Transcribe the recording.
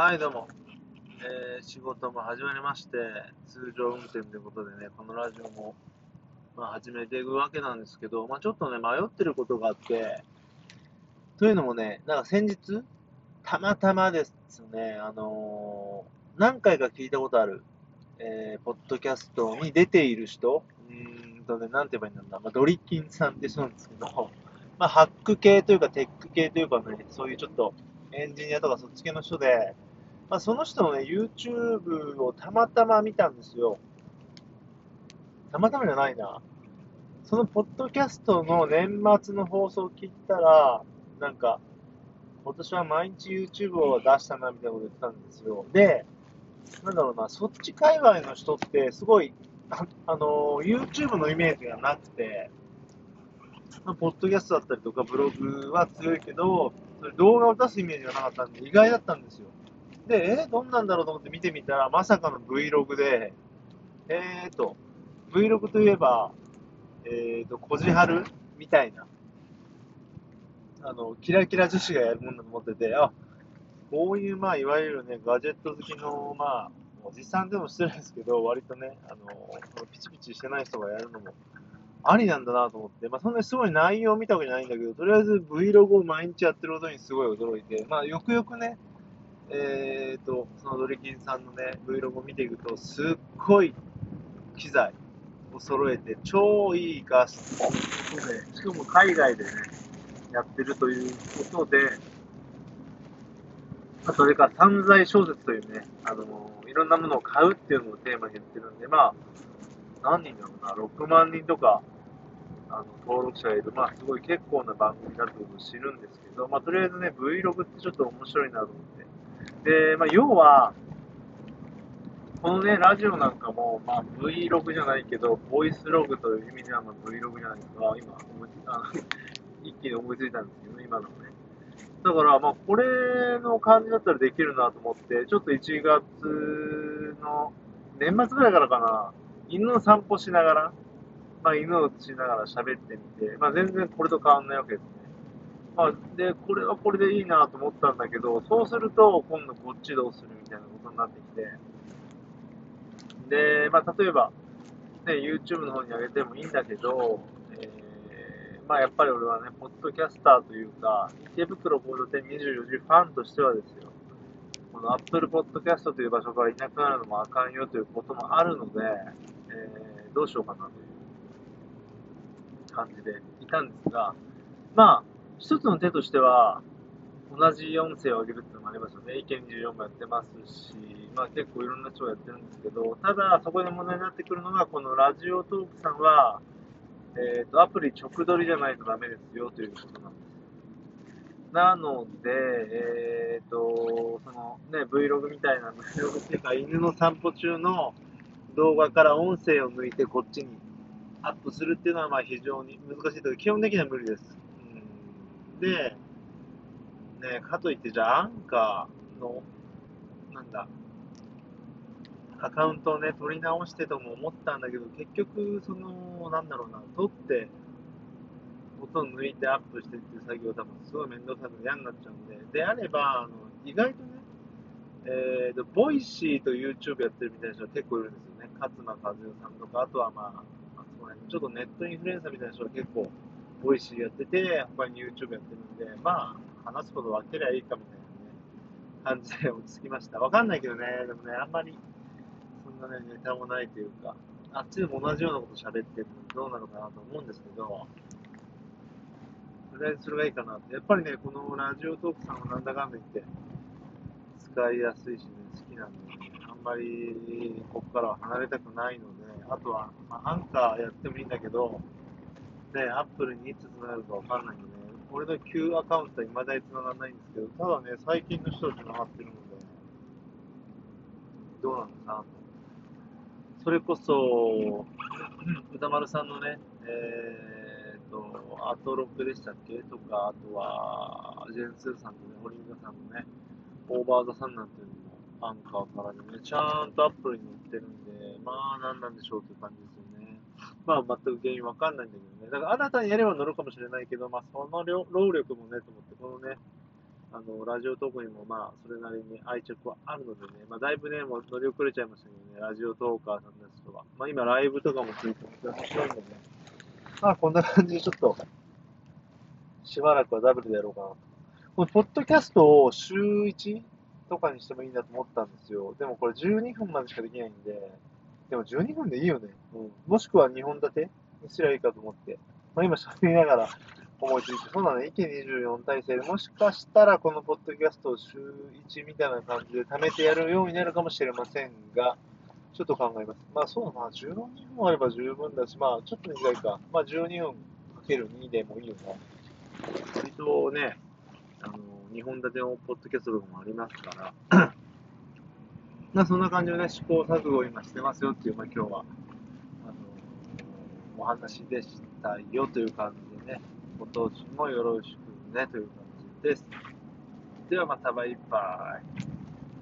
はい、どうも。えー仕事も始まりまして、通常運転ということでね、このラジオも、まあ、始めていくわけなんですけど、まあ、ちょっとね、迷ってることがあって、というのもね、なんか先日、たまたまですね、あのー何回か聞いたことある、えーポッドキャストに出ている人、うんとね、なんて言えばいいんだろうな、まあ、ドリキンさんって人なんですけど、まあ、ハック系というか、テック系というかね、そういうちょっとエンジニアとかそっち系の人で、まあ、その人のね、YouTube をたまたま見たんですよ。たまたまじゃないな。そのポッドキャストの年末の放送を聞いたら、なんか、今年は毎日 YouTube を出したなみたいなこと言ってたんですよ。で、なんだろうな、そっち界隈の人ってすごい、あ、の YouTube のイメージがなくて、まあポッドキャストだったりとかブログは強いけど、それ動画を出すイメージがなかったんで意外だったんですよ。で、えどんなんだろうと思って見てみたら、まさかの Vlog で、えーと、Vlog といえば、えーと、こじはるみたいな、あの、キラキラ女子がやるもんだと思ってて、あ、こういう、まあ、いわゆるね、ガジェット好きの、まあ、おじさんでも失礼ですけど、割とね、あの、ピチピチしてない人がやるのも、ありなんだなと思って、まあ、そんなにすごい内容を見たわけじゃないんだけど、とりあえず Vlog を毎日やってることにすごい驚いて、まあ、よくよくね、えーと、そのドリキンさんのね、Vlog を見ていくと、すっごい機材を揃えて、超いい画質で、しかも海外でね、やってるということで、まあそれから散財小説というね、あのいろんなものを買うっていうのをテーマに言ってるんで、まあ、何人だろうな、6万人とか、あの登録者がいる、まあ、すごい結構な番組だということを知るんですけど、まあ、とりあえずね、Vlog ってちょっと面白いなと思って。で、まあ、要は、このね、ラジオなんかも、まあ、Vlog じゃないけど、ボイスログという意味では、まあ、Vlog じゃないですか、今思いつあの、一気に思いついたんですけど、今のね。だから、まあ、これの感じだったらできるなと思って、ちょっと1月の、年末ぐらいからかな、犬の散歩しながら、まあ、犬をしながら喋ってみて、まあ、全然これと変わんないわけですね。まあ、で、これはこれでいいなと思ったんだけど、そうすると、今度こっちどうするみたいなことになってきて、で、まあ、例えば、ね、YouTube の方に上げてもいいんだけど、えーまあ、やっぱり俺はね、ポッドキャスターというか、池袋ボード店24時ファンとしてはですよ、この Apple Podcast という場所からいなくなるのもあかんよということもあるので、えーどうしようかなという感じでいたんですが、まあ、一つの手としては、同じ音声を上げるっていうのもありますよね。意見24もやってますし、まあ結構いろんな人がやってるんですけど、ただそこで問題になってくるのが、このラジオトークさんは、えっ、と、アプリ直撮りじゃないとダメですよということなんです。なので、えっ、と、そのね、Vlog みたいな、Vlog っていうか、犬の散歩中の動画から音声を抜いてこっちにアップするっていうのはまあ非常に難しいというか、基本的には無理です。で、ね、かといって、じゃあ、アンカーの、なんだ、アカウントをね、取り直してとも思ったんだけど、結局、その、なんだろうな、取って、音を抜いてアップしてっていう作業多分すごい面倒くさくて嫌になっちゃうんで、であれば、あの意外とね、えーと、ボイシーと YouTube やってるみたいな人が結構いるんですよね。勝間和代さんとか、あとはまあ、あそこら辺ちょっとネットインフルエンサーみたいな人が結構、ボイシーやってて、他に YouTube やってるんで、まあ、話すこと分けりゃいいかみたいなね、感じで落ち着きました。わかんないけどね、でもね、あんまり、そんなね、ネタもないというか、あっちでも同じようなこと喋ってるのどうなのかなと思うんですけど、とりあえずそれがいいかなって。やっぱりね、このラジオトークさんはなんだかんだ言って、使いやすいしね、好きなんで、あんまりここからは離れたくないので、あとは、まあ、アンカーやってもいいんだけど、ね、アップルにいつ繋がるかわかんないんでね、俺の旧アカウントは未だに繋がらないんですけど、ただね、最近の人と繋がってるので、どうなのかなと。それこそ、歌丸さんのね、えーと、アートロックでしたっけ？とか、あとは、ジェンスーさんとね、ホリンガさんのね、オーバーザさんなんていうのも、アンカーからね、ちゃんとアップルに載ってるんで、まあ、なんなんでしょうという感じです。まあ、全く原因わかんないんだけどね。だから、新たにやれば乗るかもしれないけど、まあ、その労力もね、と思って、このね、あの、ラジオトークにもまあ、それなりに愛着はあるのでね、まあ、だいぶね、もう乗り遅れちゃいましたけどね、ラジオトーカーさんですとか。まあ、今、ライブとかもついてます面白いんね。まあ、こんな感じでちょっと、しばらくはダブルでやろうかなと。これ、ポッドキャストを週 1? とかにしてもいいなと思ったんですよ。でもこれ12分までしかできないんで、でも12分でいいよね。うん。もしくは2本立て？にすりゃいいかと思って。まあ今喋りながら思いついて、そうだね、意見24体制で、もしかしたらこのポッドキャストを週1みたいな感じで貯めてやるようになるかもしれませんが、ちょっと考えます。まあそうだな、12分あれば十分だし、まあちょっと短いか。まあ12分かける2でもいいよな。割とね、あの、2本立てのポッドキャストとかもありますから、まあそんな感じのね、試行錯誤を今してますよっていう、まあ今日は、あの、お話でしたよという感じでね、今年もよろしくねという感じです。ではまたバイバイ。